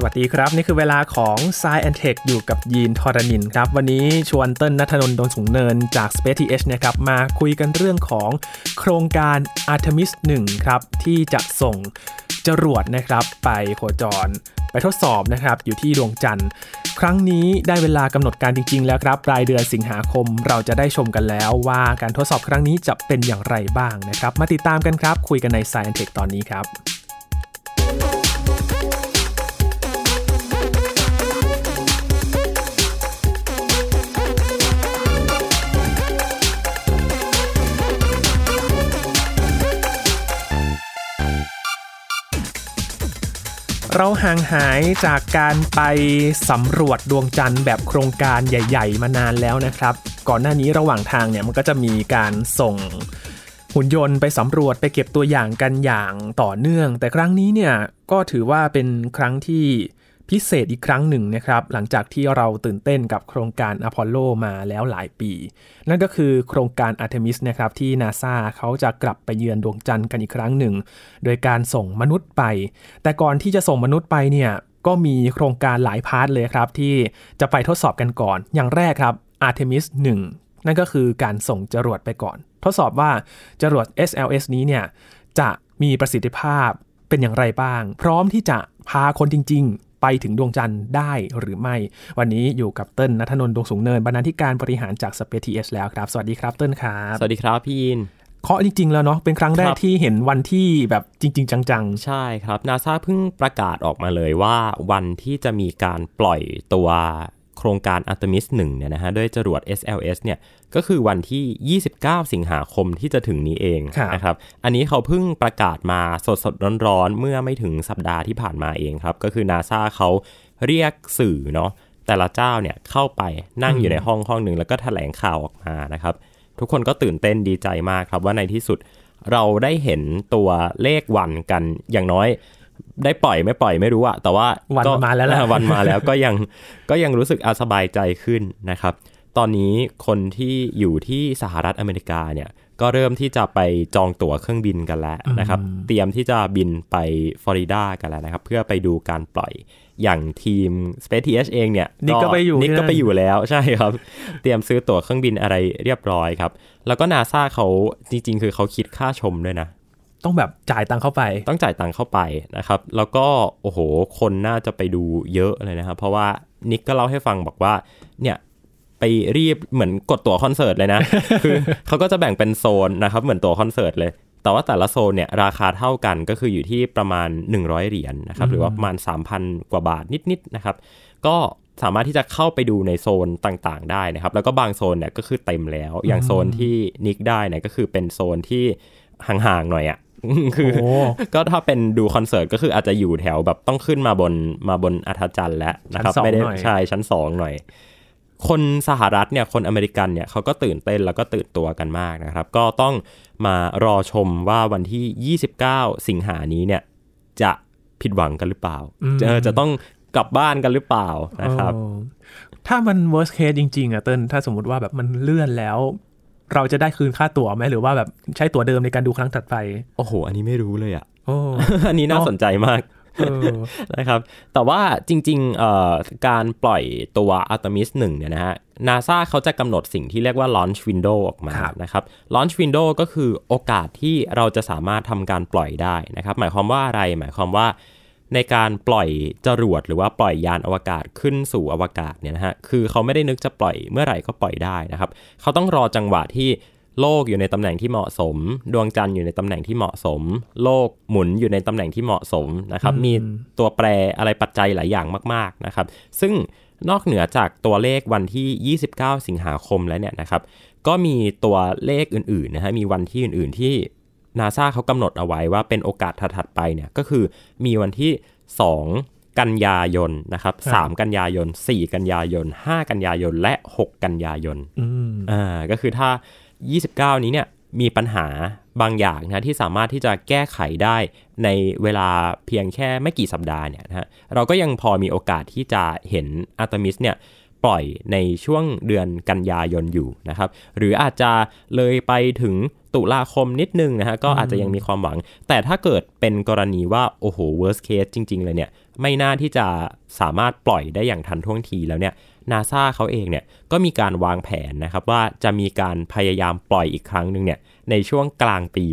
สวัสดีครับ นี่คือเวลาของ s ซแอนเทคอยู่กับยีนทอรานินครับ วันนี้ชวนเติ้ลนัทนนท์ดนสูงเนินจาก Space TH นะครับมาคุยกันเรื่องของโครงการ Artemis 1 ครับ ที่จะส่งจรวดนะครับ ไปโคจร ไปทดสอบนะครับ อยู่ที่ดวงจันทร์ ครั้งนี้ได้เวลากำหนดการจริง ๆ แล้วครับปลายเดือนสิงหาคมเราจะได้ชมกันแล้วว่าการทดสอบครั้งนี้จะเป็นอย่างไรบ้างนะครับ มาติดตามกันครับ คุยกันใน Science Tech ตอนนี้ครับ เราห่างหายจากการไปสำรวจดวงจันทร์แบบโครงการใหญ่ ๆ มานานแล้วนะครับ ก่อนหน้านี้ระหว่างทางเนี่ยมันก็จะมีการส่งหุ่นยนต์ไปสำรวจไปเก็บตัวอย่างกันอย่างต่อเนื่อง แต่ครั้งนี้เนี่ยก็ถือว่าเป็นครั้งที่ พิเศษอีกครั้งหนึ่งนะครับ หลังจากที่เราตื่นเต้นกับโครงการอพอลโลมาแล้วหลายปี นั่นก็คือโครงการอาร์เทมิสนะครับที่นาซาเขาจะกลับไปเยือนดวงจันทร์กันอีกครั้งหนึ่ง โดยการส่งมนุษย์ไป แต่ก่อนที่จะส่งมนุษย์ไปเนี่ยก็มีโครงการหลาย part เลยครับ ที่จะไปทดสอบกันก่อน อย่างแรกครับ Artemis 1 นั่นก็คือการส่งจรวดไปก่อน ทดสอบว่าจรวด SLS นี้เนี่ยจะมีประสิทธิภาพเป็นอย่างไรบ้าง พร้อมที่จะพาคนจริง ไปถึงดวงจันทร์ได้หรือไม่ วันนี้อยู่กับเติ้ลนัทนนท์ดวงสูงเนินบรรณาธิการบริหารจาก Space TH แล้วครับ สวัสดีครับเติ้ลครับสวัสดีครับพี่ยินเคาะจริง ๆ แล้วเนาะเป็นครั้งแรกครับที่เห็นวันที่แบบจริง ๆ จังใช่ครับนาซาเพิ่งประกาศออกมาเลยว่าวันที่จะมีการปล่อยตัว โครงการ Artemis 1เนี่ยนะฮะด้วยจรวด SLS เนี่ยก็คือวันที่ 29 สิงหาคมที่จะถึงนี้เองนะครับอันนี้เขาเพิ่งประกาศมาสดๆร้อนๆ เมื่อไม่ถึงสัปดาห์ที่ผ่านมาเองครับ ก็คือนาซาเขาเรียกสื่อเนาะแต่ละเจ้าเนี่ยเข้าไปนั่งอยู่ในห้องห้องหนึ่งแล้วก็แถลงข่าวออกมานะครับ ทุกคนก็ตื่นเต้นดีใจมากครับว่าในที่สุดเราได้เห็นตัวเลขวันกันอย่างน้อย ได้ปล่อยไม่ปล่อยไม่รู้อะแต่ว่าวันก็มาแล้วแหละอ่วันมาแล้วก็ยังก็ยังรู้สึกอาสบายใจขึ้นนะครับ ตอนนี้คนที่อยู่ที่สหรัฐอเมริกาเนี่ยก็เริ่มที่จะไปจองตั๋วเครื่องบินกันแล้วนะครับ เตรียมที่จะบินไปฟลอริดากันแล้วนะครับ เพื่อไปดูการปล่อยอย่างทีม Space TH เองเนี่ยนิกก็ไปอยู่นิกที่นั่ก็นไปอยู่แล้วใช่ครับ เตรียมซื้อตั๋วเครื่องบินอะไรเรียบร้อยครับ แล้วก็นาซาเขาจริง ๆ คือเขาคิดค่าชมด้วยนะๆ ต้องแบบจ่ายตังค์เข้าไป ต้องจ่ายตังค์เข้าไปนะครับ แล้วก็โอ้โห คนน่าจะไปดูเยอะเลยนะครับ เพราะว่านิกก็เล่าให้ฟังบอกว่า เนี่ยไปรีบเหมือนกดตั๋วคอนเสิร์ตเลยนะ คือเขาก็จะแบ่งเป็นโซนนะครับ เหมือนตั๋วคอนเสิร์ตเลย แต่ว่าแต่ละโซนเนี่ยราคาเท่ากันก็คืออยู่ที่ประมาณ 100 เหรียญนะครับ หรือว่าประมาณ 3,000 กว่าบาทนิดๆนะครับ ก็สามารถที่จะเข้าไปดูในโซนต่างๆ ได้นะครับ แล้วก็บางโซนเนี่ยก็คือเต็มแล้ว อย่างโซนที่นิกได้เนี่ยก็คือเป็นโซนที่ห่างๆหน่อยอะ คือโอ้ก็ถ้าเป็นดูคอนเสิร์ตก็คืออาจจะอยู่แถวแบบต้องขึ้นมาบนมาบนอัธจันทร์แล้วนะครับชั้นสองไม่ได้หน่อยใช่ชั้นสองหน่อย คนสหรัฐเนี่ยคนอเมริกันเนี่ยเขาก็ตื่นเต้นแล้วก็ตื่นตัวกันมากนะครับ ก็ต้องมารอชมว่าวันที่ 29 สิงหานี้เนี่ยจะผิดหวังกันหรือเปล่าอืมจะจะต้องกลับบ้านกันหรือเปล่านะครับเออถ้ามัน worst case จริงๆอะเติ้ลถ้าสมมุติว่าแบบมันเลื่อนแล้ว เราจะได้คืนค่าตั๋วไหมหรือว่าแบบใช้ตั๋วเดิมในการดูครั้งถัดไป โอ้โห อันนี้ไม่รู้เลยอะโอ้อันนี้น่าเนอะสนใจมากเออนะครับแต่ว่าจริงๆเอ่อการปล่อยตัว Artemis 1เนี่ยนะฮะ NASA เขาจะกำหนดสิ่งที่เรียกว่า launch window ออกมาครับนะครับ launch window ก็คือโอกาสที่เราจะสามารถทำการปล่อยได้นะครับ หมายความว่าอะไรหมายความว่า ในการปล่อยจรวดหรือว่าปล่อยยานอวกาศขึ้นสู่อวกาศเนี่ยนะฮะคือเขาไม่ได้นึกจะปล่อยเมื่อไหร่ก็ปล่อยได้นะครับเขาต้องรอจังหวะที่โลกอยู่ในตำแหน่งที่เหมาะสม ดวงจันทร์อยู่ในตำแหน่งที่เหมาะสม โลกหมุนอยู่ในตำแหน่งที่เหมาะสมนะครับอืมมีตัวแปรอะไรปัจจัยหลายอย่างมาก ๆนะครับ ซึ่งนอกเหนือจากตัวเลขวันที่ 29 สิงหาคมแล้วเนี่ยนะครับ ก็มีตัวเลขอื่นๆนะฮะ มีวันที่อื่นๆที่ นาซาเขากำหนดเอาไว้ว่าเป็นโอกาสถัดๆไปเนี่ยก็คือมีวันที่ 2 กันยายนนะครับครับ3กันยายน 4 กันยายน 5 กันยายน และ 6 กันยายนอืมอ่าก็คือถ้า 29 นี้เนี่ยมีปัญหาบางอย่างนะที่สามารถที่จะแก้ไขได้ในเวลาเพียงแค่ไม่กี่สัปดาห์เนี่ยนะฮะเราก็ยังพอมีโอกาสที่จะเห็นอาร์ตมิสเนี่ยปล่อยในช่วงเดือนกันยายนอยู่นะครับ หรืออาจจะเลยไปถึง ตุลาคมนิดนึงนะฮะก็อาจจะยังมีความหวัง แต่ถ้าเกิดเป็นกรณีว่า โอ้โห worst case จริง ๆ เลยเนี่ย ไม่น่าที่จะสามารถปล่อยได้อย่างทันท่วงทีแล้วเนี่ยนาซาเขาเองเนี่ยก็มีการวางแผนนะครับว่าจะมีการพยายามปล่อยอีกครั้งหนึ่งเนี่ยในช่วงกลางปี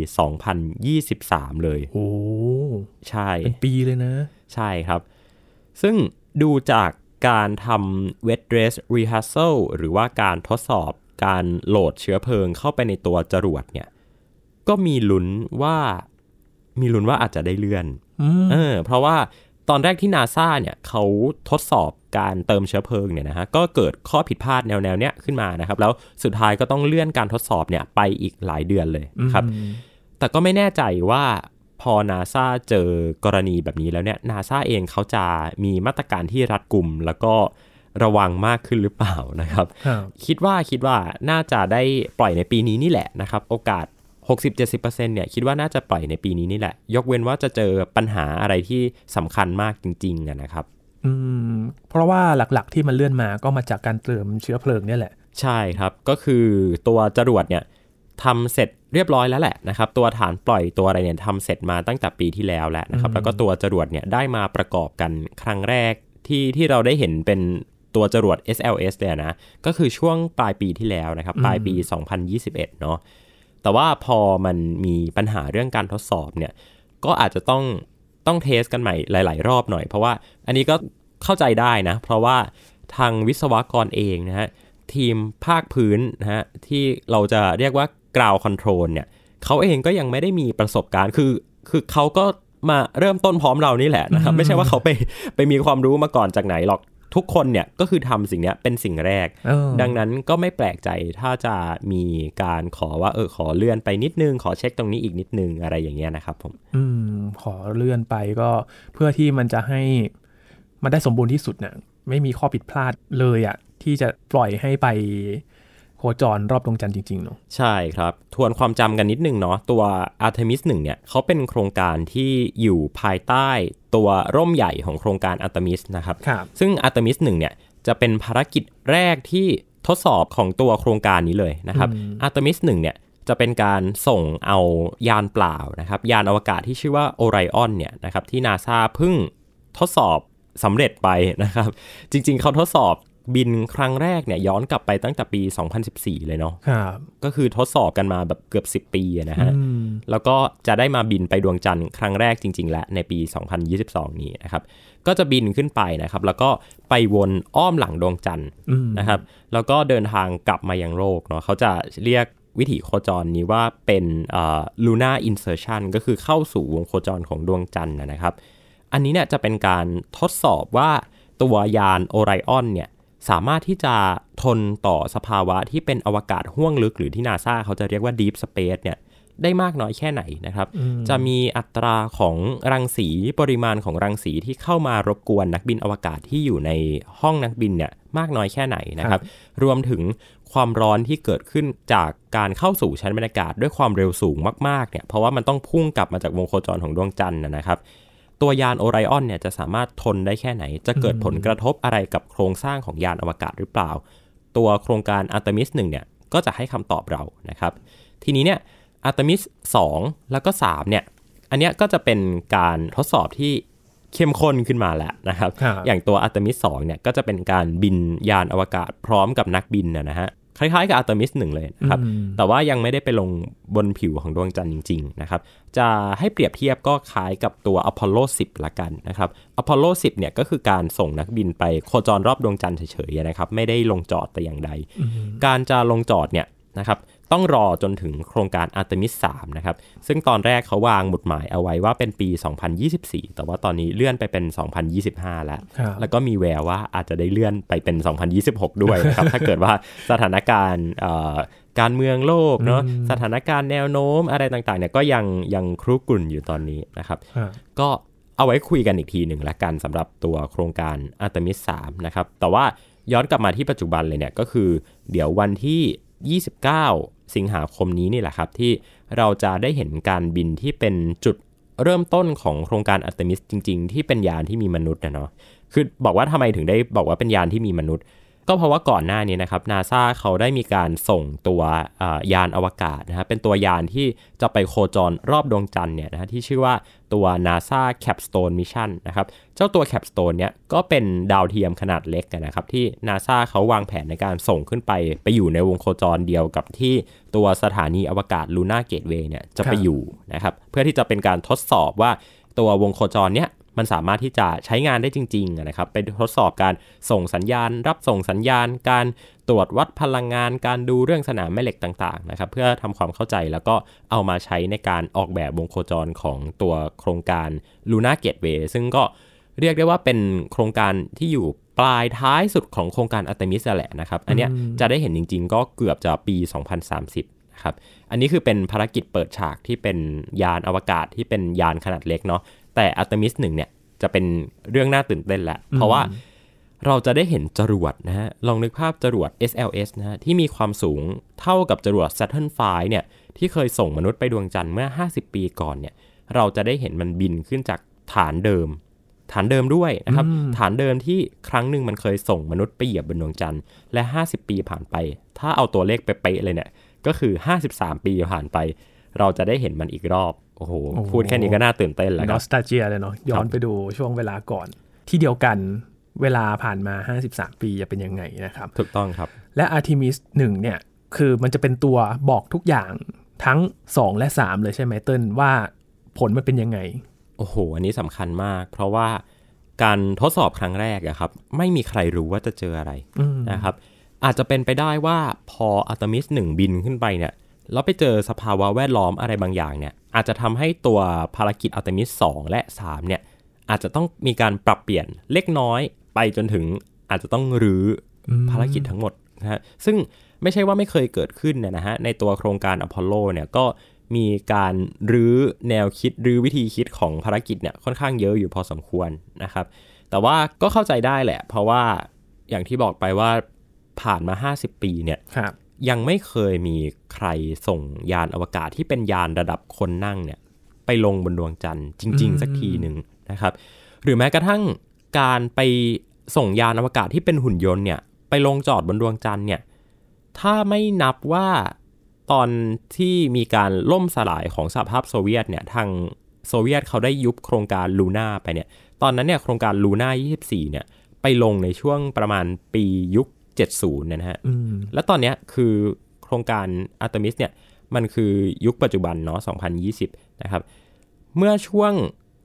2023 เลย โอ้ใช่ เป็นปีเลยนะ ใช่ครับ ซึ่งดูจากการทำ wet dress rehearsal หรือว่าการทดสอบ การโหลดเชื้อเพลิงเข้าไปในตัวจรวดเนี่ย ก็มีลุ้นว่ามีลุ้นว่าอาจจะได้เลื่อนอืมเออ เพราะว่าตอนแรกที่นาซาเนี่ยเขาทดสอบการเติมเชื้อเพลิงเนี่ยนะฮะก็เกิดข้อผิดพลาดแนวแนวๆเนี้ยขึ้นมานะครับ แล้วสุดท้ายก็ต้องเลื่อนการทดสอบเนี่ยไปอีกหลายเดือนเลยนะครับ แต่ก็ไม่แน่ใจว่าพอนาซาเจอกรณีแบบนี้แล้วเนี่ยนาซาเองเขาจะมีมาตรการที่รัดกุมแล้วก็ ระวังมากขึ้นหรือเปล่านะครับครับ คิดว่าคิดว่าน่าจะได้ปล่อยในปีนี้นี่แหละนะครับ โอกาส 60-70%เนี่ยคิดว่าน่าจะปล่อยในปีนี้นี่แหละ ยกเว้นว่าจะเจอปัญหาอะไรที่สำคัญมากจริงๆอะนะครับอืมเพราะว่าหลักๆที่มันเลื่อนมาก็มาจากการเติมเชื้อเพลิงเนี่ยแหละ ใช่ครับก็คือตัวจรวดเนี่ยทำเสร็จเรียบร้อยแล้วแหละนะครับตัวฐานปล่อยตัวอะไรเนี่ยทำเสร็จมาตั้งแต่ปีที่แล้วแล้วนะครับแล้วก็ตัวจรวดเนี่ยได้มาประกอบกันครั้งแรกที่ที่เราได้เห็นเป็น ตัวจรวด SLS เลยนะ ก็คือช่วงปลายปีที่แล้วนะครับ ปลายปี 2021 เนาะ แต่ว่าพอมันมีปัญหาเรื่องการทดสอบเนี่ย ก็อาจจะต้องต้องเทสกันใหม่หลาย ๆ รอบหน่อย เพราะว่าอันนี้ก็เข้าใจได้นะ เพราะว่าทางวิศวกรเองนะฮะ ทีมภาคพื้นนะฮะ ที่เราจะเรียกว่า ground control เนี่ยเขาเองก็ยังไม่ได้มีประสบการณ์ คือ คือเขาก็มาเริ่มต้นพร้อมเรานี่แหละนะครับ ไม่ใช่ว่าเขาไปไปมีความรู้มาก่อนจากไหนหรอก ทุกคนเนี่ยก็คือทำสิ่งเนี้ยเป็นสิ่งแรกเออดังนั้นก็ไม่แปลกใจถ้าจะมีการขอว่าเออขอเลื่อนไปนิดนึง ขอเช็คตรงนี้อีกนิดนึงอะไรอย่างเงี้ยนะครับผมอืมขอเลื่อนไปก็เพื่อที่มันจะให้มันได้สมบูรณ์ที่สุดเนี่ยไม่มีข้อผิดพลาดเลยอะที่จะปล่อยให้ไป โคจรรอบดวงจันทร์จริงๆเนาะใช่ครับ ทวนความจำกันนิดนึงเนาะตัว Artemis 1เนี่ยเขาเป็นโครงการที่อยู่ภายใต้ตัวร่มใหญ่ของโครงการ Artemis นะครับครับซึ่ง Artemis 1เนี่ยจะเป็นภารกิจแรกที่ทดสอบของตัวโครงการนี้เลยนะครับ Artemis 1เนี่ยจะเป็นการส่งเอายานเปล่านะครับ ยานอวกาศที่ชื่อว่า Orion เนี่ยนะครับที่นาซาเพิ่งทดสอบสำเร็จไปนะครับ จริงๆ เขาทดสอบ บินครั้งแรกเนี่ยย้อนกลับไปตั้งแต่ปี 2014 เลยเนาะครับก็คือทดสอบกันมาแบบเกือบ 10 ปีอะนะฮะอืมแล้วก็จะได้มาบินไปดวงจันทร์ครั้งแรกจริง ๆ และในปี 2022 นี้นะครับ ก็จะบินขึ้นไปนะครับ แล้วก็ไปวนอ้อมหลังดวงจันทร์อืมนะครับ แล้วก็เดินทางกลับมายังโลกเนาะเขาจะเรียกวิถีโคจรนี้ว่าเป็นอ่า lunar insertion ก็คือเข้าสู่วงโคจรของดวงจันทร์นะนะครับ อันนี้เนี่ยจะเป็นการทดสอบว่าตัวยานโอไรออนเนี่ย สามารถที่จะทนต่อสภาวะที่เป็นอวกาศห้วงลึก หรือที่นาซาเขาจะเรียกว่า Deep Space เนี่ยได้มากน้อยแค่ไหนนะครับ จะมีอัตราของรังสีปริมาณของรังสีที่เข้ามารบกวนนักบินอวกาศที่อยู่ในห้องนักบินเนี่ยมากน้อยแค่ไหนนะครับ รวมถึงความร้อนที่เกิดขึ้นจากการเข้าสู่ชั้นบรรยากาศด้วยความเร็วสูงมากๆเนี่ยเพราะว่ามันต้องพุ่งกลับมาจากวงโคจรของดวงจันทร์นะนะครับ ตัวยานโอไรออนเนี่ยจะสามารถทนได้แค่ไหน จะเกิดผลกระทบอะไรกับโครงสร้างของยานอวกาศหรือเปล่า ตัวโครงการ Artemis 1เนี่ยก็จะให้คำตอบเรานะครับ ทีนี้เนี่ย Artemis 2แล้วก็3เนี่ยอันเนี้ยก็จะเป็นการทดสอบที่เข้มข้นขึ้นมาแล้วนะครับครับอย่างตัว Artemis 2เนี่ยก็จะเป็นการบินยานอวกาศพร้อมกับนักบินนะนะฮะ คล้ายๆกับ Artemis 1เลยนะครับ แต่ว่ายังไม่ได้ไปลงบนผิวของดวงจันทร์จริง ๆ นะครับ จะให้เปรียบเทียบก็คล้ายกับตัว Apollo 10 ละกันนะครับ Apollo 10 เนี่ยก็คือการส่งนักบินไปโคจรรอบดวงจันทร์เฉยๆนะครับ ไม่ได้ลงจอดแต่อย่างใด การจะลงจอดเนี่ยนะครับ ต้องรอจนถึงโครงการ Artemis 3นะครับ ซึ่งตอนแรกเขาวางหมุดหมายเอาไว้ว่าเป็นปี 2024 แต่ว่าตอนนี้เลื่อนไปเป็น 2025 แล้วครับแล้วก็มีแววว่าอาจจะได้เลื่อนไปเป็น 2026 ด้วยนะครับ ถ้าเกิดว่าสถานการณ์เอ่อการเมืองโลกเนาะสถานการณ์แนวโน้มอะไรต่างๆเนี่ยก็ยังยังครุกรุ่นอยู่ตอนนี้นะครับครับก็เอาไว้คุยกันอีกทีหนึ่งละกันสำหรับตัวโครงการ Artemis 3นะครับ แต่ว่าย้อนกลับมาที่ปัจจุบันเลยเนี่ยก็คือ เดี๋ยววันที่ 29 สิงหาคมนี้นี่แหละครับ ที่เราจะได้เห็นการบินที่เป็นจุดเริ่มต้นของโครงการอัตมิสจริง ๆ ที่เป็นยานที่มีมนุษย์นะเนาะคือบอกว่าทำไมถึงได้บอกว่าเป็นยานที่มีมนุษย์ ก็เพราะว่าก่อนหน้านี้นะครับนาซาเขาได้มีการส่งตัวยานอวกาศนะฮะเป็นตัวยานที่จะไปโคจรรอบดวงจันทร์เนี่ยนะฮะที่ชื่อว่าตัว NASA Capstone Mission นะครับเจ้าตัว Capstone เนี่ยก็เป็นดาวเทียมขนาดเล็กนะครับที่ NASA เขาวางแผนในการส่งขึ้นไป ไปอยู่ในวงโคจรเดียวกับที่ตัวสถานีอวกาศ Luna Gateway เนี่ยจะไปอยู่นะครับเพื่อที่จะเป็นการทดสอบว่าตัววงโคจรเนี้ย มันสามารถที่จะใช้งานได้จริงๆนะครับไปทดสอบการส่งสัญญาณ รับส่งสัญญาณ การตรวจวัดพลังงาน การดูเรื่องสนามแม่เหล็กต่างๆนะครับเพื่อทำความเข้าใจแล้วก็เอามาใช้ในการออกแบบวงโคจรของตัวโครงการ Luna Gateway ซึ่งก็เรียกได้ว่าเป็นโครงการที่อยู่ปลายท้ายสุดของโครงการอัตมิสแหละนะครับ อันเนี้ยจะได้เห็นจริง ๆ ก็เกือบจะปี 2030นะครับ อันนี้คือเป็นภารกิจเปิดฉากที่เป็นยานอวกาศที่เป็นยานขนาดเล็กเนาะ แต่อัตมิสหนึ่งเนี่ยจะเป็นเรื่องน่าตื่นเต้นแหละเพราะว่าเราจะได้เห็นจรวดนะฮะ ลองนึกภาพจรวด SLS นะฮะที่มีความสูงเท่ากับจรวด Saturn V เนี่ยที่เคยส่งมนุษย์ไปดวงจันทร์เมื่อ 50 ปีก่อนเนี่ยเราจะได้เห็นมันบินขึ้นจากฐานเดิม ฐานเดิมด้วยนะครับ ฐานเดิมที่ครั้งหนึ่งมันเคยส่งมนุษย์ไปเหยียบบนดวงจันทร์และ 50 ปีผ่านไป ถ้าเอาตัวเลขไปเป๊ะเลยเนี่ยก็คือ 53 ปีผ่านไป เราจะได้เห็นมันอีกรอบ โอ้โห พูดแค่นี้ก็น่าตื่นเต้นแล้วคนอรับสตาเจียเลยเนาะย้อนไปดูช่วงเวลาก่อน ที่เดียวกันเวลาผ่านมา 53 ปีจะเป็นยังไงนะครับ ถูกต้องครับ และ Artemis 1เนี่ย คือมันจะเป็นตัวบอกทุกอย่างทั้ง 2 และ 3 เลยใช่ไหมเติ้ลว่าผลมันเป็นยังไง โอ้โห อันนี้สำคัญมาก เพราะว่าการทดสอบครั้งแรกอะครับ ไม่มีใครรู้ว่าจะเจออะไรนะครับ อาจจะเป็นไปได้ว่าพออัตมิสหนึ่งบินขึ้นไปเนี่ย แล้วไปเจอสภาวะแวดล้อมอะไรบางอย่างเนี่ยอาจจะทำให้ตัวภารกิจอัตมิส 2 และ 3 เนี่ยอาจจะต้องมีการปรับเปลี่ยนเล็กน้อยไปจนถึงอาจจะต้องรื้ออภารกิจทั้งหมดนะฮะซึ่งไม่ใช่ว่าไม่เคยเกิดขึ้นเนี่ยนะฮะในตัวโครงการอพอลโลเนี่ยก็มีการรื้อแนวคิดรื้อวิธีคิดของภารกิจเนี่ยค่อนข้างเยอะอยู่พอสมควรนะครับ แต่ว่าก็เข้าใจได้แหละ เพราะว่าอย่างที่บอกไปว่าผ่านมา 50 ปีเนี่ยครับ ยังไม่เคยมีใครส่งยานอวกาศที่เป็นยานระดับคนนั่งเนี่ย ไปลงบนดวงจันทร์จริง ๆ สักทีหนึ่งนะครับ หรือแม้กระทั่งการไปส่งยานอวกาศที่เป็นหุ่นยนต์เนี่ย ไปลงจอดบนดวงจันทร์เนี่ย ถ้าไม่นับว่าตอนที่มีการล่มสลายของสหภาพโซเวียตเนี่ยทางโซเวียตเขาได้ยุบโครงการลูน่าไปเนี่ย ตอนนั้นเนี่ยโครงการลูน่า24 เนี่ย ไปลงในช่วงประมาณปียุค 70เนี่ยนะฮะแล้วตอนเนี้ยคือโครงการอาร์เทมิสเนี่ยมันคือยุคปัจจุบันเนาะ2020 นะครับ เมื่อช่วง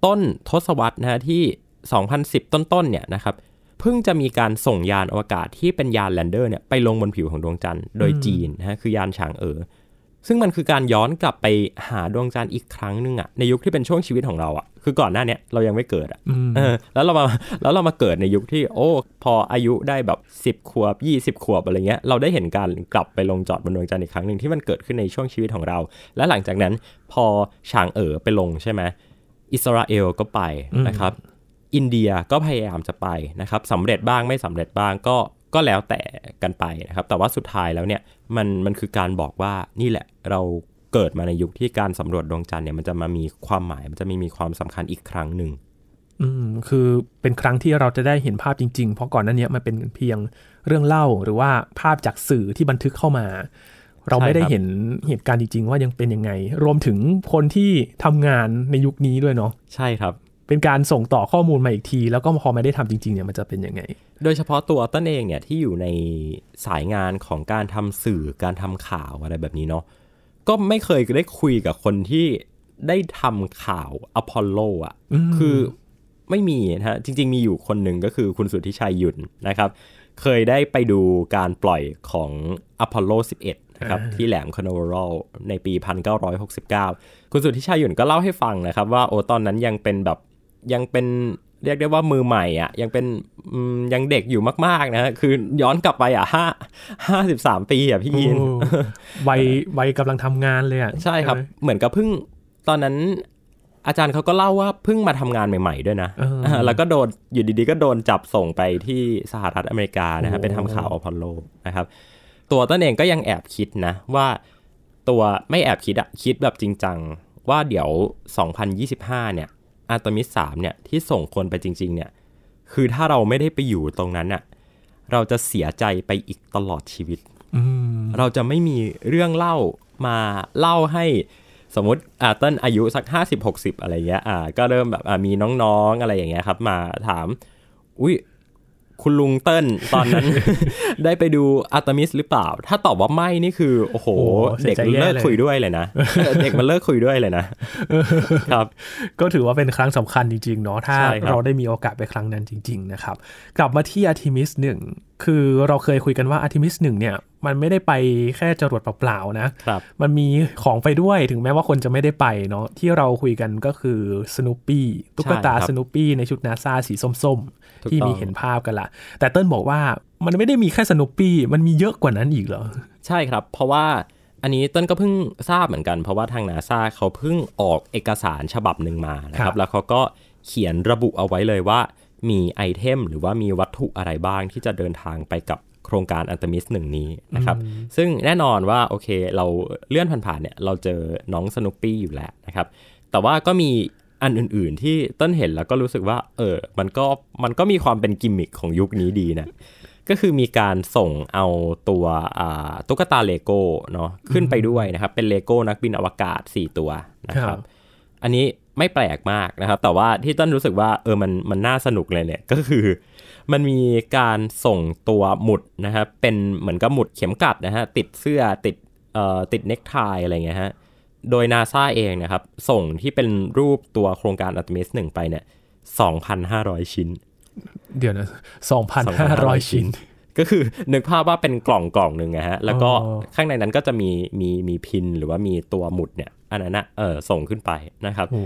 ต้นทศวรรษนะฮะที่ 2010 ต้นๆเนี่ยนะครับเพิ่งจะมีการส่งยานอวกาศที่เป็นยาน lander เนี่ยไปลงบนผิวของดวงจันทร์โดยจีนนะฮะคือยานฉางเอ๋อ ซึ่งมันคือการย้อนกลับไปหาดวงจันทร์อีกครั้งหนึ่งอะในยุคที่เป็นช่วงชีวิตของเราอะคือก่อนหน้าเนี้ยเรายังไม่เกิดอะเออแล้วเรามาแล้วเรามาเกิดในยุคที่โอ้พออายุได้แบบ 10 ขวบ 20 ขวบอะไรเงี้ยเราได้เห็นการกลับไปลงจอดบนดวงจันทร์อีกครั้งหนึ่งที่มันเกิดขึ้นในช่วงชีวิตของเรา และหลังจากนั้นพอฉางเอ๋อไปลงใช่ไหมอิสราเอลก็ไปนะครับ อินเดียก็พยายามจะไปนะครับสำเร็จบ้างไม่สำเร็จบ้างก็ ก็แล้วแต่กันไปนะครับ แต่ว่าสุดท้ายแล้วเนี่ยมันมันคือการบอกว่านี่แหละเราเกิดมาในยุคที่การสำรวจดวงจันทร์เนี่ยมันจะมามีความหมายมันจะมีมีความสำคัญอีกครั้งหนึ่งอืมคือเป็นครั้งที่เราจะได้เห็นภาพจริงๆ เพราะก่อนหน้านี้มันเป็นเพียงเรื่องเล่าหรือว่าภาพจากสื่อที่บันทึกเข้ามา เราไม่ได้ใช่ครับเห็นเหตุการณ์จริงๆ ว่ายังเป็นยังไง รวมถึงคนที่ทำงานในยุคนี้ด้วยเนาะใช่ครับ เป็นการส่งต่อข้อมูลมาอีกที แล้วก็พอไม่ได้ทำจริงๆเนี่ยมันจะเป็นยังไง โดยเฉพาะตัวเติ้ลเองเนี่ยที่อยู่ในสายงานของการทำสื่อการทำข่าวอะไรแบบนี้เนาะก็ไม่เคยได้คุยกับคนที่ได้ทำข่าวอพอลโลอะคือไม่มีนะฮะจริง ๆ มีอยู่คนหนึ่งก็คือคุณสุทธิชัยหยุ่นนะครับ เคยได้ไปดูการปล่อยของอพอลโล 11นะครับที่แหลมคานเวอรัลในปี 1969 คุณสุทธิชัยหยุ่นก็เล่าให้ฟังนะครับ ว่าโอ้ตอนนั้นยังเป็นแบบ ยังเป็นเรียกได้ว่ามือใหม่อะยังเป็นอืมยังเด็กอยู่มาก ๆนะฮะคือย้อนกลับไปอะห้าห้าสิบสามปีอะพี่ยินโอ้วัยวัยกำลังทำงานเลยอะใช่ครับไหมเหมือนกับเพิ่งตอนนั้นอาจารย์เขาก็เล่าว่าเพิ่งมาทำงานใหม่ ๆ ด้วยนะเอออ่าแล้วก็โดนอยู่ดีๆ ก็โดนจับส่งไปที่สหรัฐอเมริกานะฮะโอ้ไปทำข่าวอพอลโลนะครับ ตัวต้นเองก็ยังแอบคิดนะ ว่าตัวไม่แอบคิดอะคิดแบบจริงจังว่าเดี๋ยว 2025 เนี่ย อาร์เทมิส3เนี่ยที่ส่งคนไปจริง ๆ เนี่ย คือถ้าเราไม่ได้ไปอยู่ตรงนั้นอะเราจะเสียใจไปอีกตลอดชีวิตอืมเราจะไม่มีเรื่องเล่ามาเล่าให้สมมติอ่าเติ้ลอายุสัก 50 60 อะไรเงี้ยอ่าก็เริ่มแบบอ่ามีน้องๆ อะไรอย่างเงี้ยครับ มาถาม อุ้ย คุณลุงเติ้ลตอนนั้น ได้ไปดูอาร์เทมิสหรือเปล่า ถ้าตอบว่าไม่นี่คือ โอ้โหโอ้เสียใจแย่เลย เด็กมันเลิกคุยด้วยเลยนะ เด็กมันเลเลิกคุยด้วยเลยนะครับ ก็ถือว่าเป็นครั้งสำคัญจริงๆเนาะถ้าใช่ครับเราได้มีโอกาสไปครั้งนั้นจริง ๆ นะครับ กลับมาที่อาร์เทมิสหนึ่ง คือเราเคยคุยกันว่าอาร์เทมิสหนึ่งเนี่ย มันไม่ได้ไปแค่จรวดเปล่าๆนะครับมันมีของไปด้วยถึงแม้ว่าคนจะไม่ได้ไปเนาะที่เราคุยกันก็คือสนุปปี้ตุ๊กตาใช่ครับสนุปปี้ในชุดนาซาสีส้มถูกๆที่มีต้องเห็นภาพกันละ แต่เติ้ลบอกว่ามันไม่ได้มีแค่สนุปปี้มันมีเยอะกว่านั้นอีกเหรอ ใช่ครับ เพราะว่าอันนี้เติ้ลก็เพิ่งทราบเหมือนกัน เพราะว่าทางนาซาเขาเพิ่งออกเอกสารฉบับหนึ่งมานะครับ ครับแล้วเขาก็เขียนระบุเอาไว้เลยว่า มี item หรือว่ามีวัตถุอะไรบ้างที่จะเดินทางไปกับโครงการอาร์เทมิสหนึ่งนี้นะครับ ซึ่งแน่นอนว่าโอเคเราเลื่อนผ่านๆเนี่ยเราเจอน้องสนุปปี้อยู่แล้วนะครับ แต่ว่าก็มีอันอื่นๆที่เติ้ลเห็นแล้วก็รู้สึกว่า เออ มันก็มันก็มีความเป็นกิมมิคของยุคนี้ดีนะ ก็คือมีการส่งเอาตัวอ่าตุ๊กตาเลโก้เนาะขึ้นไปด้วยนะครับ เป็นเลโก้นักบินอวกาศ 4 ตัวนะคครัรับอันนี้ ไม่แปลกมากนะครับ แต่ว่าที่เติ้ลรู้สึกว่าเออมันมันน่าสนุกเลยเนี่ยก็คือมันมีการส่งตัวหมุดนะครับเป็นเหมือนกับหมุดเข็มกลัดนะฮะติดเสื้อติดเอ่อติดเนกไทอะไรเงี้ยฮะโดยนาซาเองนะครับส่งที่เป็นรูปตัวโครงการอาร์เทมิสหนึ่งไปเนี่ย2,500 ชิ้น เดี๋ยวนะ 2,500 ชิ้น ก็คือนึกภาพว่าเป็นกล่องกล่องหนึ่งนะฮะแล้วก็อ๋อข้างในนั้นก็จะมีมีมีพินหรือว่ามีตัวหมุดเนี่ย อันนั้นนะเออส่งขึ้นไปนะครับโอ้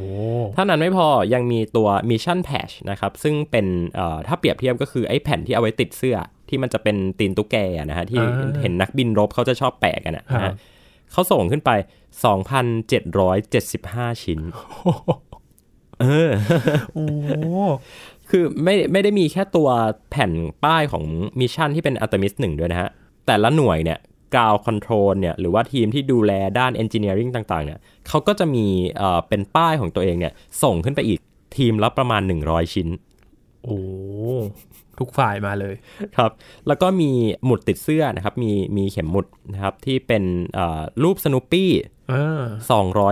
เท่านั้นไม่พอยังมีตัว Mission Patch นะครับซึ่งเป็นเอ่อถ้าเปรียบเทียบก็คือไอ้แผ่นที่เอาไว้ติดเสื้อที่มันจะเป็นตีนตุ๊กแกอะนะฮะที่เห็นนักบินรบเขาจะชอบแปะกันนะนะฮะเขาส่งขึ้นไป 2,775 ชิ้นเออโอ้คือไม่ไม่ได้มีแค่ตัวแผ่นป้ายของ mission ที่เป็นอาร์เทมิสหนึ่งด้วยนะฮะ แต่ละหน่วยเนี่ย ground control เนี่ยหรือว่าทีมที่ดูแลด้าน engineering ต่างๆเนี่ยเขาก็จะมีเอ่อเป็นป้ายของตัวเองเนี่ยส่งขึ้นไปอีกทีมละประมาณ 100 ชิ้น โอ้ทุกฝ่ายมาเลยครับ แล้วก็มีหมุดติดเสื้อนะครับ มีมีเข็มหมุดนะครับที่เป็นเอ่อรูปสนุปปี้อ่า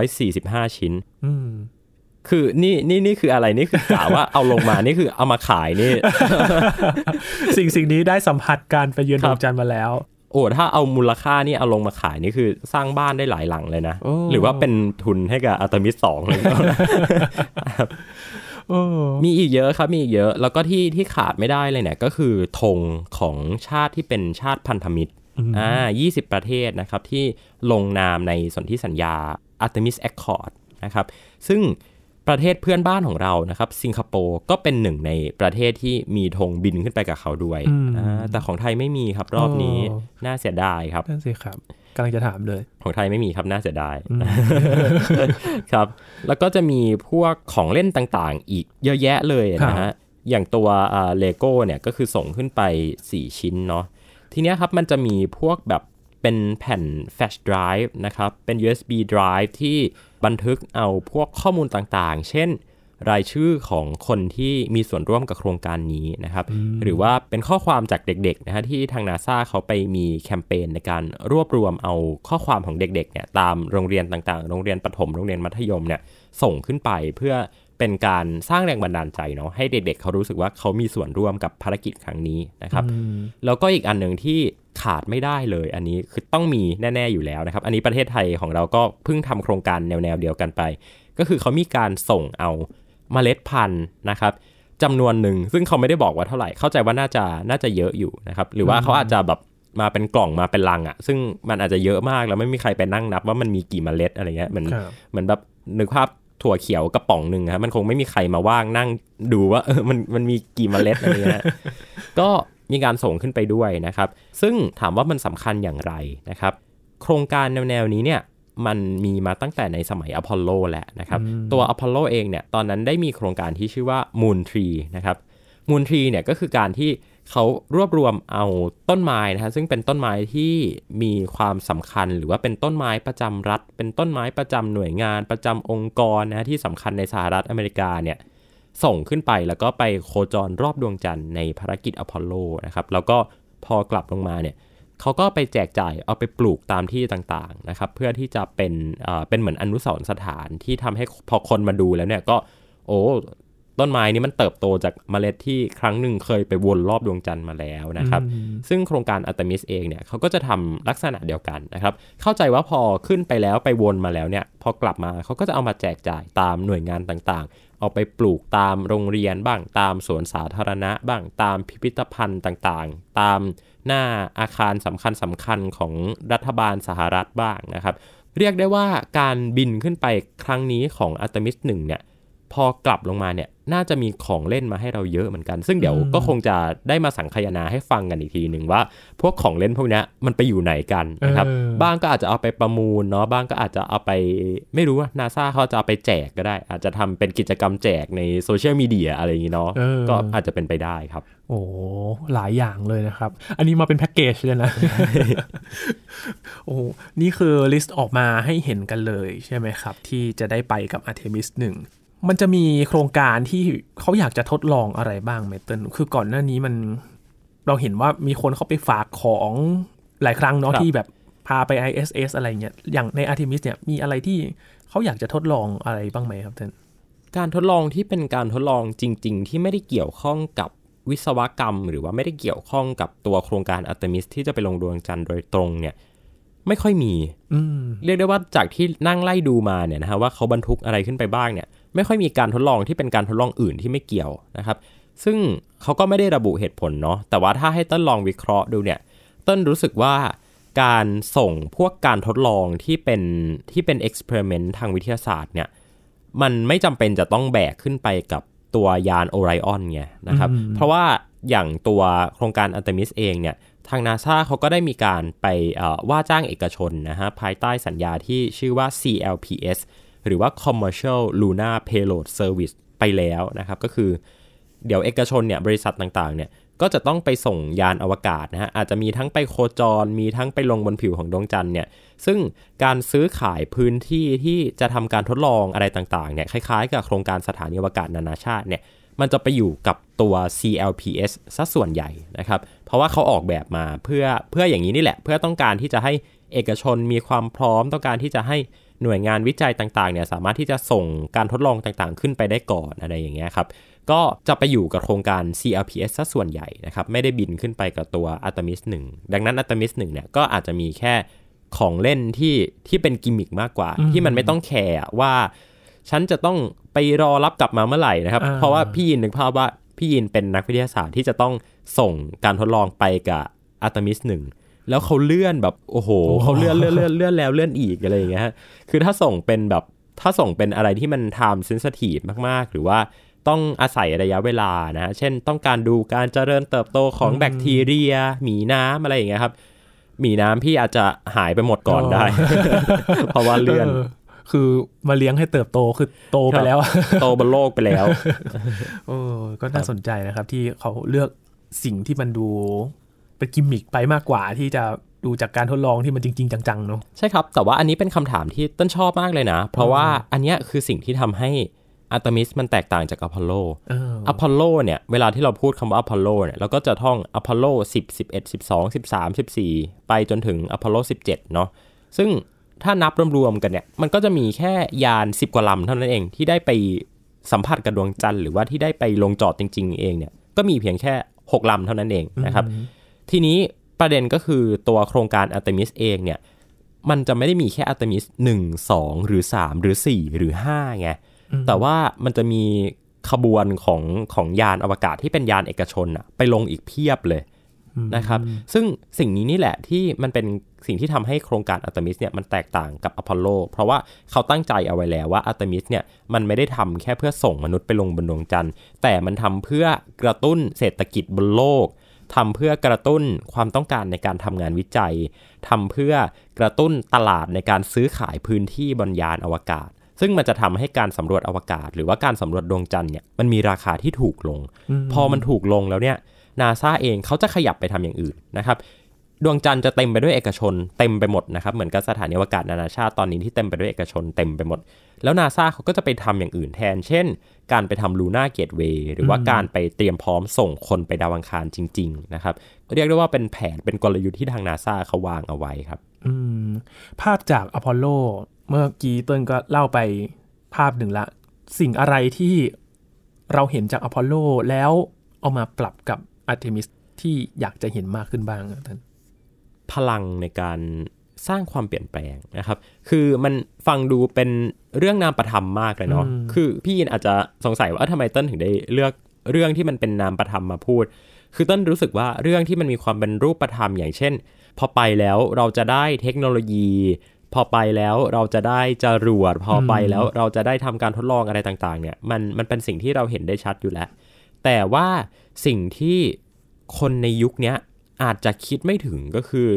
245ชิ้นอืมคือนี่นี่นี่คืออะไรนี่คือกล่าวว่าเอาลงมานี่คือเอามาขายนี่ สิ่งสิ่งนี้ได้สัมผัสการไปเยือนคดรัวบงจันทร์มาแล้ว โอ้ถ้าเอามูลค่านี่เอาลงมาขายนี่คือสร้างบ้านได้หลายหลังเลยนะโอ้หรือว่าเป็นทุนให้กับอัตมิสสองเลยโอ้มีอีกเยอะครับมีอีกเยอะ แล้วก็ที่ที่ขาดไม่ได้เลยเนี่ยก็คือธงของชาติที่เป็นชาติพันธมิตรอ่า20ประเทศนะครับที่ลงนามในสนธิสัญญา Artemis Accord นะครับซึ่ง ประเทศเพื่อนบ้านของเรานะครับ สิงคโปร์ก็เป็นหนึ่งในประเทศที่มีธงบินขึ้นไปกับเขาด้วยอ่าแต่ของไทยไม่มีครับรอบนี้น่าเสียดายครับนั่นสิครับกำลังจะถามเลย ของไทยไม่มีครับน่าเสียดายครับ แล้วก็จะมีพวกของเล่นต่างๆ อีกเยอะแยะเลยนะฮะอย่างตัวเลโก้เนี่ยก็คือส่งขึ้นไป 4 ชิ้นเนาะทีเนี้ยครับมันจะมีพวกแบบ เป็นแผ่น flash drive นะครับ เป็น USB drive ที่บันทึกเอาพวกข้อมูลต่างๆ เช่น รายชื่อของคนที่มีส่วนร่วมกับโครงการนี้นะครับ หรือว่าเป็นข้อความจากเด็กๆนะฮะที่ทางนาซาเขาไปมีแคมเปญในการรวบรวมเอาข้อความของเด็กๆเนี่ยตามโรงเรียนต่างๆ โรงเรียนประถม โรงเรียนมัธยมเนี่ยส่งขึ้นไปเพื่อ เป็นการสร้างแรงบันดาลใจเนาะให้เด็กๆเขารู้สึกว่าเขามีส่วนร่วมกับภารกิจครั้งนี้นะครับแล้วก็อีกอันหนึ่งที่ขาดไม่ได้เลย อันนี้คือต้องมีแน่ ๆอยู่แล้วนะครับ อันนี้ประเทศไทยของเราก็เพิ่งทำโครงการแนวๆเดียวกันไป ก็คือเขามีการส่งเอาเมล็ดพันธุ์นะครับจำนวนหนึ่งซึ่งเขาไม่ได้บอกว่าเท่าไหร่เข้าใจว่าน่าจะน่าจะเยอะอยู่นะครับ หรือว่าเขาอาจจะแบบมาเป็นกล่องมาเป็นลังอะ่ะ ซึ่งมันอาจจะเยอะมากแล้วไม่มีใครไปนั่งนับว่ามันมีกี่เมล็ดอะไรเงี้ยเหมือนครับเหมือนแบบนึกภาพ ถั่วเขียวกระป๋องหนึ่งครับมันคงไม่มีใครมาว่างนั่งดูว่าเออมันมันมีกี่เมล็ดอะไรเงี้ยก็มีการส่งขึ้นไปด้วยนะครับ ซึ่งถามว่ามันสำคัญอย่างไรนะครับ โครงการแนวๆนี้เนี่ยมันมีมาตั้งแต่ในสมัยอพอลโลแหละนะครับ ตัวอพอลโลเองเนี่ยตอนนั้นได้มีโครงการที่ชื่อว่า Moon Tree นะครับ Moon Tree เนี่ยก็คือการที่ เขารวบรวมเอาต้นไม้นะฮะซึ่งเป็นต้นไม้ที่มีความสำคัญ หรือว่าเป็นต้นไม้ประจำรัฐ เป็นต้นไม้ประจำหน่วยงานประจำองค์กรนะฮะที่สำคัญในสหรัฐอเมริกาเนี่ยส่งขึ้นไปแล้วก็ไปโคจรรอบดวงจันทร์ในภารกิจอพอลโลนะครับแล้วก็พอกลับลงมาเนี่ยเขาก็ไปแจกจ่ายเอาไปปลูกตามที่ต่างๆนะครับเพื่อที่จะเป็นเอ่อเป็นเหมือนอนุสรณ์สถานที่ทำให้พอคนมาดูแล้วเนี่ยก็โอ้ ต้นไม้นี้มันเติบโตจากเมล็ดที่ครั้งหนึ่งเคยไปวนรอบดวงจันทร์มาแล้วนะครับ ซึ่งโครงการอัตมิสเองเนี่ยเขาก็จะทำลักษณะเดียวกันนะครับ เข้าใจว่าพอขึ้นไปแล้วไปวนมาแล้วเนี่ยพอกลับมาเขาก็จะเอามาแจกจ่ายตามหน่วยงานต่างๆ เอาไปปลูกตามโรงเรียนบ้างตามสวนสาธารณะ บ้างตามพิพิธภัณฑ์ต่างๆ ตามหน้าอาคารสำคัญสำคัญของรัฐบาลสหรัฐบ้างนะครับ เรียกได้ว่าการบินขึ้นไปครั้งนี้ของอัตมิสหนึ่งเนี่ย พอกลับลงมาเนี่ยน่าจะมีของเล่นมาให้เราเยอะเหมือนกัน ซึ่งเดี๋ยวก็คงจะได้มาสังคายนาให้ฟังกันอีกทีหนึ่งว่า พวกของเล่นพวกเนี้ยมันไปอยู่ไหนกันนะครับเออบ้างก็อาจจะเอาไปประมูลเนาะบ้างก็อาจจะเอาไปไม่รู้ว่านาซาเขาจะเอาไปแจกก็ได้ อาจจะทำเป็นกิจกรรมแจกในโซเชียลมีเดียอะไรอย่างงี้เนาะเออก็อาจจะเป็นไปได้ครับ โอ้หลายอย่างเลยนะครับ อันนี้มาเป็นแพ็กเกจเลยนะโอ้นี่คือลิสต์ออกมาให้เห็นกันเลยใช่ไหมครับ ที่จะได้ไปกับ Artemis 1 มันจะมีโครงการที่เขาอยากจะทดลองอะไรบ้างไหมเติ้ลคือก่อนหน้านี้มันเราเห็นว่ามีคนเขาไปฝากของหลายครั้งเนาะครับที่แบบพาไป ISS อะไรเงี้ย อย่างใน Artemis เนี่ยมีอะไรที่เขาอยากจะทดลองอะไรบ้างไหมครับเติ้ลการทดลองที่เป็นการทดลองจริง ๆ ที่ไม่ได้เกี่ยวข้องกับวิศวกรรม หรือว่าไม่ได้เกี่ยวข้องกับตัวโครงการอาร์เทมิสที่จะไปลงดวงจันทร์โดยตรงเนี่ย ไม่ค่อยมี อืมเรียกได้ว่าจากที่นั่งไล่ดูมาเนี่ยนะฮะว่าเขาบรรทุกอะไรขึ้นไปบ้างเนี่ย ไม่ค่อยมีการทดลองที่เป็นการทดลองอื่นที่ไม่เกี่ยวนะครับ ซึ่งเขาก็ไม่ได้ระบุเหตุผลเนาะแต่ว่าถ้าให้เติ้ลลองวิเคราะห์ดูเนี่ยเติ้ลรู้สึกว่าการส่งพวกการทดลองที่เป็นที่เป็น experiment ทางวิทยาศาสตร์เนี่ยมันไม่จำเป็นจะต้องแบกขึ้นไปกับตัวยานโอไรออนไงนะครับ เพราะว่าอย่างตัวโครงการอัตมิสเองเนี่ยทางนาซาเขาก็ได้มีการไปเอ่อว่าจ้างเอกชนนะฮะภายใต้สัญญาที่ชื่อว่า CLPS หรือว่า Commercial Lunar Payload Service ไปแล้วนะครับ ก็คือเดี๋ยวเอกชนเนี่ยบริษัทต่างๆเนี่ยก็จะต้องไปส่งยานอวกาศนะฮะอาจจะมีทั้งไปโคจร มีทั้งไปลงบนผิวของดวงจันทร์เนี่ยซึ่งการซื้อขายพื้นที่ที่จะทำการทดลองอะไรต่างๆเนี่ยคล้ายๆ กับโครงการสถานีอวกาศนานาชาติเนี่ยมันจะไปอยู่กับตัว CLPS ซะส่วนใหญ่นะครับ เพราะว่าเขาออกแบบมาเพื่อเพื่ออย่างนี้นี่แหละ เพื่อต้องการที่จะให้เอกชนมีความพร้อมต้องการที่จะให้ หน่วยงานวิจัยต่างๆเนี่ยสามารถที่จะส่งการทดลองต่างๆ ขึ้นไปได้ก่อนอะไรอย่างเงี้ยครับก็จะไปอยู่กับโครงการ CLPS ซะส่วนใหญ่นะครับไม่ได้บินขึ้นไปกับตัว Artemis 1 ดังนั้น Artemis 1เนี่ยก็อาจจะมีแค่ของเล่นที่ที่เป็นกิมมิกมากกว่า ที่มันไม่ต้องแคร์ว่า ฉันจะต้องไปรอรับกลับมาเมื่อไหร่นะครับอ่าเพราะว่าพี่ยินนึกภาพว่าพี่ยินเป็นนักวิทยาศาสตร์ที่จะต้องส่งการทดลองไปกับอาร์เทมิสหนึ่ง แล้วเขาเลื่อนแบบโอ้โหเขาเลื่อนเลื่อนเลื่อนเลื่อนแล้วเลื่อนอีกอะไรอย่างเงี้ยฮะคือถ้าส่งเป็นแบบถ้าส่งเป็นอะไรที่มัน time sensitive มากๆ หรือว่าต้องอาศัยระยะเวลานะเช่นต้องการดูการเจริญเติบโตของแบคทีเรีย หมีน้ำอะไรอย่างเงี้ยครับ หมีน้ำพี่อาจจะหายไปหมดก่อนได้ เพราะว่าเลื่อน คือมาเลี้ยงให้เติบโตคือโตไปแล้วอะโตบนโลกไปแล้วเออก็น่าสนใจนะครับ ที่เขาเลือกสิ่งที่มันดู เป็นกิมมิกไปมากกว่าที่จะดูจากการทดลองที่มันจริง ๆ จังๆเนาะใช่ครับ แต่ว่าอันนี้เป็นคำถามที่เติ้ลชอบมากเลยนะ เพราะว่าอันเนี้ยคือสิ่งที่ทำให้อาร์เทมิสมันแตกต่างจากอพอลโลเอออพอลโลเนี่ย เวลาที่เราพูดคำว่าอพอลโลเนี่ยเราก็จะท่องอพอลโล10 11 12 13 14 ไปจนถึงอพอลโล17 เนาะซึ่งถ้านับรวมๆกันเนี่ย มันก็จะมีแค่ยาน 10 กว่าลำเท่านั้นเองที่ได้ไปสัมผัสกับดวงจันทร์หรือว่าที่ได้ไปลงจอดจริง ๆ เองเนี่ยก็มีเพียงแค่ 6 ลำเท่านั้นเองนะครับ ทีนี้ประเด็นก็คือตัวโครงการอัตมิสเองเนี่ยมันจะไม่ได้มีแค่อัตมิสหนึ่งสองหรือสามหรือสี่หรือห้าไงแต่ว่ามันจะมีขบวนของของยานอวกาศที่เป็นยานเอกชนอะไปลงอีกเพียบเลยนะครับ ซึ่งสิ่งนี้นี่แหละที่มันเป็นสิ่งที่ทำให้โครงการอัตมิสเนี่ยมันแตกต่างกับอพอลโล เพราะว่าเขาตั้งใจเอาไว้แล้วว่าอัตมิสเนี่ยมันไม่ได้ทำแค่เพื่อส่งมนุษย์ไปลงบนดวงจันทร์ แต่มันทำเพื่อกระตุ้นเศรษฐกิจบนโลก ทำเพื่อกระตุ้นความต้องการในการทำงานวิจัยทำเพื่อกระตุ้นตลาดในการซื้อขายพื้นที่บนยานอวกาศ ซึ่งมันจะทำให้การสำรวจอวกาศ หรือว่าการสำรวจดวงจันทร์เนี่ยมันมีราคาที่ถูกลง พอมันถูกลงแล้วเนี่ยนาซาเองเขาจะขยับไปทำอย่างอื่นนะครับ ดวงจันทร์จะเต็มไปด้วยเอกชนเต็มไปหมดนะครับเหมือนกับสถานีอวกาศนานาชาติตอนนี้ที่เต็มไปด้วยเอกชนเต็มไปหมด แล้วนาซาเขาก็จะไปทำอย่างอื่นแทน เช่น การไปทำลูน่าเกตเวย์หรือว่าการไปเตรียมพร้อมส่งคนไปดาวอังคารจริง ๆ นะครับเรียกได้ว่าเป็นแผนเป็นกลยุทธ์ที่ทางนาซาเขาวางเอาไว้ครับอืมภาพจากอพอลโลเมื่อกี้เติ้ลก็เล่าไปภาพหนึ่งละ สิ่งอะไรที่เราเห็นจากอพอลโลแล้วเอามาปรับกับอาร์เทมิสที่อยากจะเห็นมากขึ้นบ้างท่าน พลังในการสร้างความเปลี่ยนแปลงนะครับ คือมันฟังดูเป็นเรื่องนามประธรรมมากเลยเนาะ คือพี่ยีนอาจจะสงสัยว่าเอ้าทำไมเติ้ลถึงได้เลือกเรื่องที่มันเป็นนามประธรรมมาพูด คือเต้นรู้สึกว่าเรื่องที่มันมีความเป็นรูปธรรมอย่างเช่น พอไปแล้วเราจะได้เทคโนโลยี พอไปแล้วเราจะได้จรวด พอไปแล้วเราจะได้ทำการทดลองอะไรต่างๆ เนี่ย มันมันเป็นสิ่งที่เราเห็นได้ชัดอยู่แล้ว แต่ว่าสิ่งที่คนในยุคเนี้ย อาจจะคิดไม่ถึงก็คือ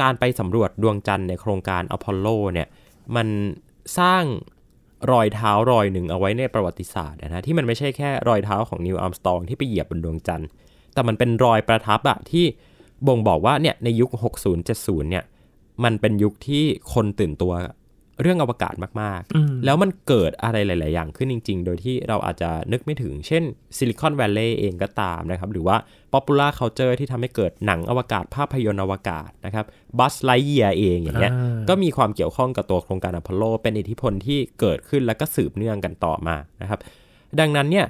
การไปสำรวจดวงจันทร์ในโครงการอพอลโลเนี่ยมันสร้างรอยเท้ารอยหนึ่งเอาไว้ในประวัติศาสตร์นะที่มันไม่ใช่แค่รอยเท้าของนิวอัมสตองที่ไปเหยียบบนดวงจันทร์ แต่มันเป็นรอยประทับอะที่บ่งบอกว่าเนี่ยในยุค 60-70เนี่ยมันเป็นยุคที่คนตื่นตัว เรื่องอวกาศมากๆ แล้วมันเกิดอะไรหลาย ๆ อย่างขึ้นจริง ๆ โดยที่เราอาจจะนึกไม่ถึง เช่น Silicon Valley เองก็ตามนะครับ หรือว่า popular culture ที่ทำให้เกิดหนังอวกาศภาพยนตร์อวกาศนะครับ Buzz Lightyear เองอย่างเงี้ยอ่าก็มีความเกี่ยวข้องกับตัวโครงการอพอลโล เป็นอิทธิพลที่เกิดขึ้นแล้วก็สืบเนื่องกันต่อมานะครับ ดังนั้นเนี่ย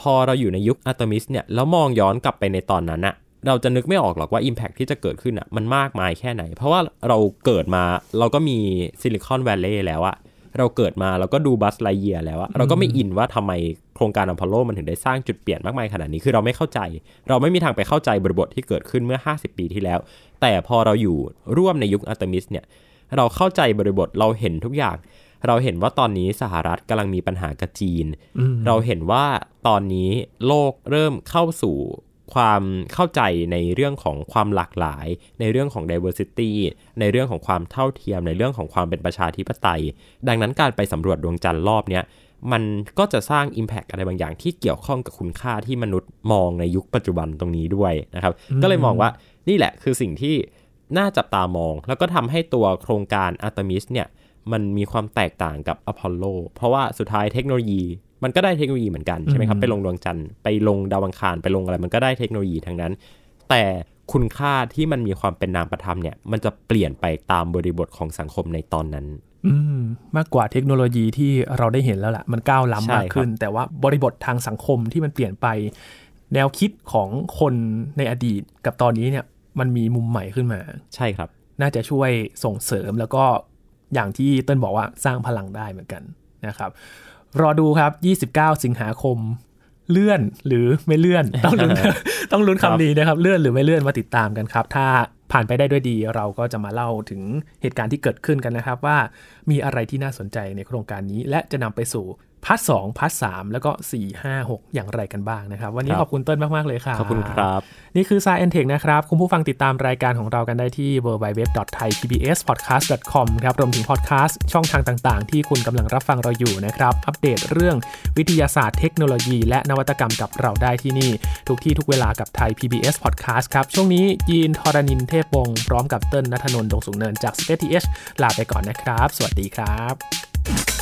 พอเราอยู่ในยุคอะตอมิสเนี่ยแล้วมองย้อนกลับไปในตอนนั้นอะ เราจะนึกไม่ออกหรอกว่า impact ที่จะเกิดขึ้นอะมันมากมายแค่ไหน เพราะว่าเราเกิดมาเราก็มี Silicon Valley แล้วอะเราเกิดมาเราก็ดู Buzz Lightyear แล้วอะเราก็ไม่อินว่าทำไมโครงการอพอลโลมันถึงได้สร้างจุดเปลี่ยนมากมายขนาดนี้คือเราไม่เข้าใจ เราไม่มีทางไปเข้าใจบริบทที่เกิดขึ้นเมื่อ 50 ปีที่แล้ว แต่พอเราอยู่ร่วมในยุคอะตอมิสเนี่ยเราเข้าใจบริบทเราเห็นทุกอย่าง เราเห็นว่าตอนนี้สหรัฐกำลังมีปัญหากับจีน เราเห็นว่าตอนนี้โลกเริ่มเข้าสู่ ความเข้าใจในเรื่องของความหลากหลาย ในเรื่องของ diversity ในเรื่องของความเท่าเทียม ในเรื่องของความเป็นประชาธิปไตย ดังนั้นการไปสำรวจดวงจันทร์รอบเนี้ยมันก็จะสร้าง Impact อะไรบางอย่างที่เกี่ยวข้องกับคุณค่าที่มนุษย์มองในยุคปัจจุบันตรงนี้ด้วยนะครับ ก็เลยมองว่านี่แหละคือสิ่งที่น่าจับตามอง แล้วก็ทำให้ตัวโครงการอาร์ตมิสเนี่ย มันมีความแตกต่างกับอพอลโลเพราะว่าสุดท้ายเทคโนโลยี มันก็ได้เทคโนโลยีเหมือนกันใช่ไหมครับไปลงดวงจันทร์ไปลงดาวอังคารไปลงอะไรมันก็ได้เทคโนโลยีทั้งนั้น แต่คุณค่าที่มันมีความเป็นนามประธรรมเนี่ย มันจะเปลี่ยนไปตามบริบทของสังคมในตอนนั้น อืมมากกว่าเทคโนโลยีที่เราได้เห็นแล้วล่ะ มันก้าวใช่ล้ำมากขึ้น แต่ว่าบริบททางสังคมที่มันเปลี่ยนไป แนวคิดของคนในอดีตกับตอนนี้เนี่ย มันมีมุมใหม่ขึ้นมา ใช่ครับ น่าจะช่วยส่งเสริมแล้วก็ อย่างที่เติ้ลบอกว่าสร้างพลังได้เหมือนกันนะครับ รอดูครับ 29 สิงหาคมเลื่อนหรือไม่เลื่อน ต้องลุ้นต้องลุ้นครับคำนี้นะครับ เลื่อนหรือไม่เลื่อนมาติดตามกันครับ ถ้าผ่านไปได้ด้วยดี เราก็จะมาเล่าถึงเหตุการณ์ที่เกิดขึ้นกันนะครับ ว่ามีอะไรที่น่าสนใจในโครงการนี้ และจะนำไปสู่ part สอง part สามแล้วก็4 5 6อย่างไรกันบ้างนะครับ วันนี้ครับขอบคุณเติ้ลมาก ๆ เลยครับขอบคุณครับ นี่คือ Sci & Tech นะครับ คุณผู้ฟังติดตามรายการของเรากันได้ที่ www.thaipbspodcast.com ครับรวมถึงพอดแคสต์ช่องทางต่างๆ ที่คุณกำลังรับฟังเราอยู่นะครับ อัปเดตเรื่องวิทยาศาสตร์เทคโนโลยี และนวัตกรรมกับเราได้ที่นี่ ทุกที่ทุกเวลากับไทย PBS Podcast ครับช่วงนี้ยีนทอรานินเทพวงศ์พร้อมกับเติ้ลณัฐนนท์ดวงสูงเนินจาก Space TH ลาไปก่อนนะครับ สวัสดีครับ